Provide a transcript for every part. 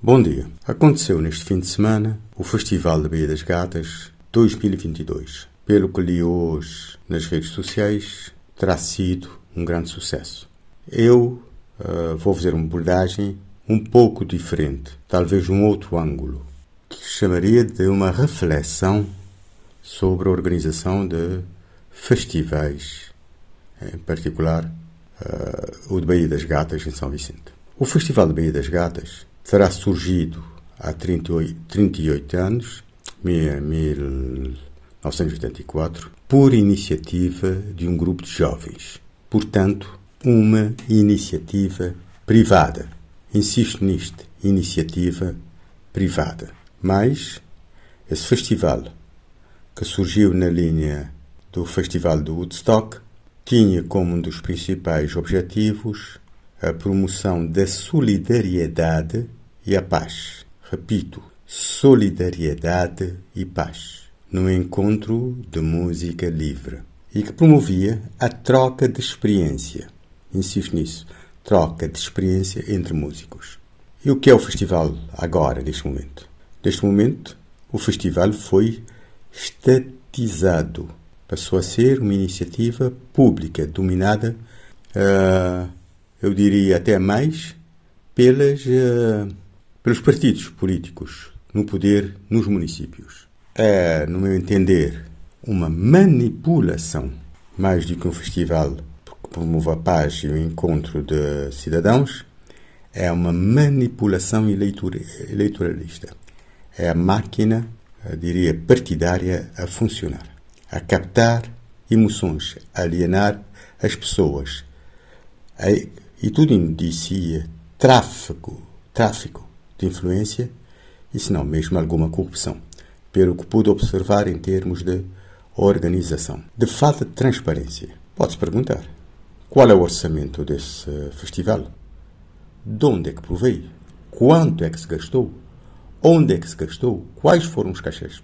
Bom dia. Aconteceu neste fim de semana o Festival da Baía das Gatas 2022. Pelo que li hoje nas redes sociais, terá sido um grande sucesso. Eu uh, vou fazer uma abordagem um pouco diferente, talvez um outro ângulo, que chamaria de uma reflexão sobre a organização de festivais, em particular uh, o de Baía das Gatas em São Vicente. O Festival de Baía das Gatas terá surgido há 38, 38 anos, 1984, por iniciativa de um grupo de jovens. Portanto, uma iniciativa privada. Insisto nisto, iniciativa privada. Mas esse festival, que surgiu na linha do Festival do Woodstock, tinha como um dos principais objetivos a promoção da solidariedade e a paz. Repito, solidariedade e paz. No encontro de música livre. E que promovia a troca de experiência. Insisto nisso. Troca de experiência entre músicos. E o que é o festival agora, neste momento? Neste momento, o festival foi estatizado. Passou a ser uma iniciativa pública dominada, uh, eu diria até mais, pelas. Uh, pelos partidos políticos no poder nos municípios. É, no meu entender, uma manipulação, mais do que um festival que promove a paz e o encontro de cidadãos, é uma manipulação eleitoralista. É a máquina, diria, partidária a funcionar, a captar emoções, a alienar as pessoas. E tudo indicia tráfico, tráfico de influência e, se não mesmo, alguma corrupção, pelo que pude observar em termos de organização. De falta de transparência, pode-se perguntar: qual é o orçamento desse festival? De onde é que proveio? Quanto é que se gastou? Onde é que se gastou? Quais foram os caixas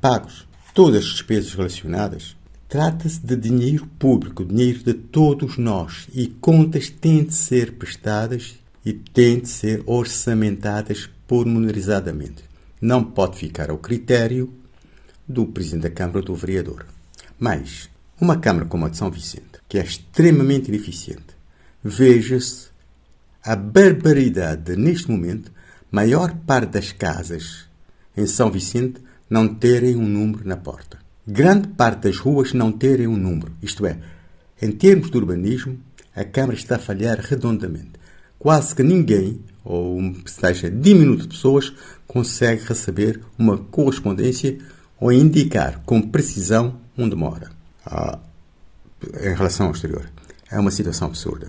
pagos? Todas as despesas relacionadas. Trata-se de dinheiro público, dinheiro de todos nós, e contas têm de ser prestadas e têm de ser orçamentadas pormenorizadamente. Não pode ficar ao critério do Presidente da Câmara ou do Vereador. Mas, uma Câmara como a de São Vicente, que é extremamente ineficiente, veja-se a barbaridade de, neste momento, maior parte das casas em São Vicente não terem um número na porta. Grande parte das ruas não terem um número. Isto é, em termos de urbanismo, a Câmara está a falhar redondamente quase que ninguém, ou uma percentagem diminuta de pessoas, consegue receber uma correspondência ou indicar com precisão onde mora ah, em relação ao exterior. É uma situação absurda.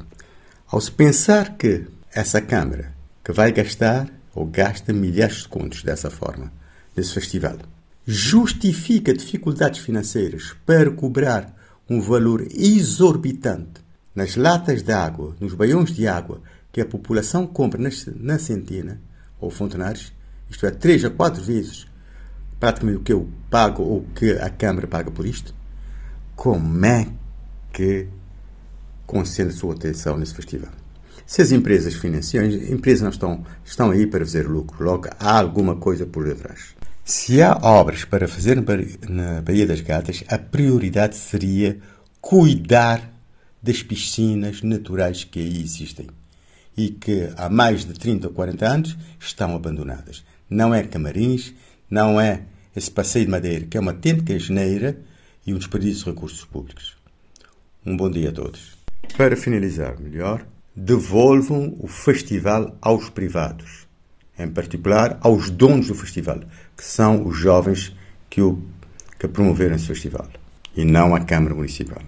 Ao se pensar que essa Câmara, que vai gastar ou gasta milhares de contos dessa forma, nesse festival, justifica dificuldades financeiras para cobrar um valor exorbitante nas latas de água, nos baiões de água que a população compra na centena ou fontenários, isto é, três a quatro vezes praticamente o que eu pago ou que a Câmara paga por isto, como é que concentra sua atenção nesse festival? Se as empresas financiam, as empresas não estão, estão aí para fazer lucro, logo há alguma coisa por detrás. Se há obras para fazer na Baía das Gatas, a prioridade seria cuidar das piscinas naturais que aí existem e que há mais de 30 ou 40 anos estão abandonadas. Não é camarins, não é esse passeio de madeira, que é uma têntica geneira e um desperdício de recursos públicos. Um bom dia a todos. Para finalizar melhor, devolvam o festival aos privados, em particular aos donos do festival, que são os jovens que, o, que promoveram esse festival, e não à Câmara Municipal.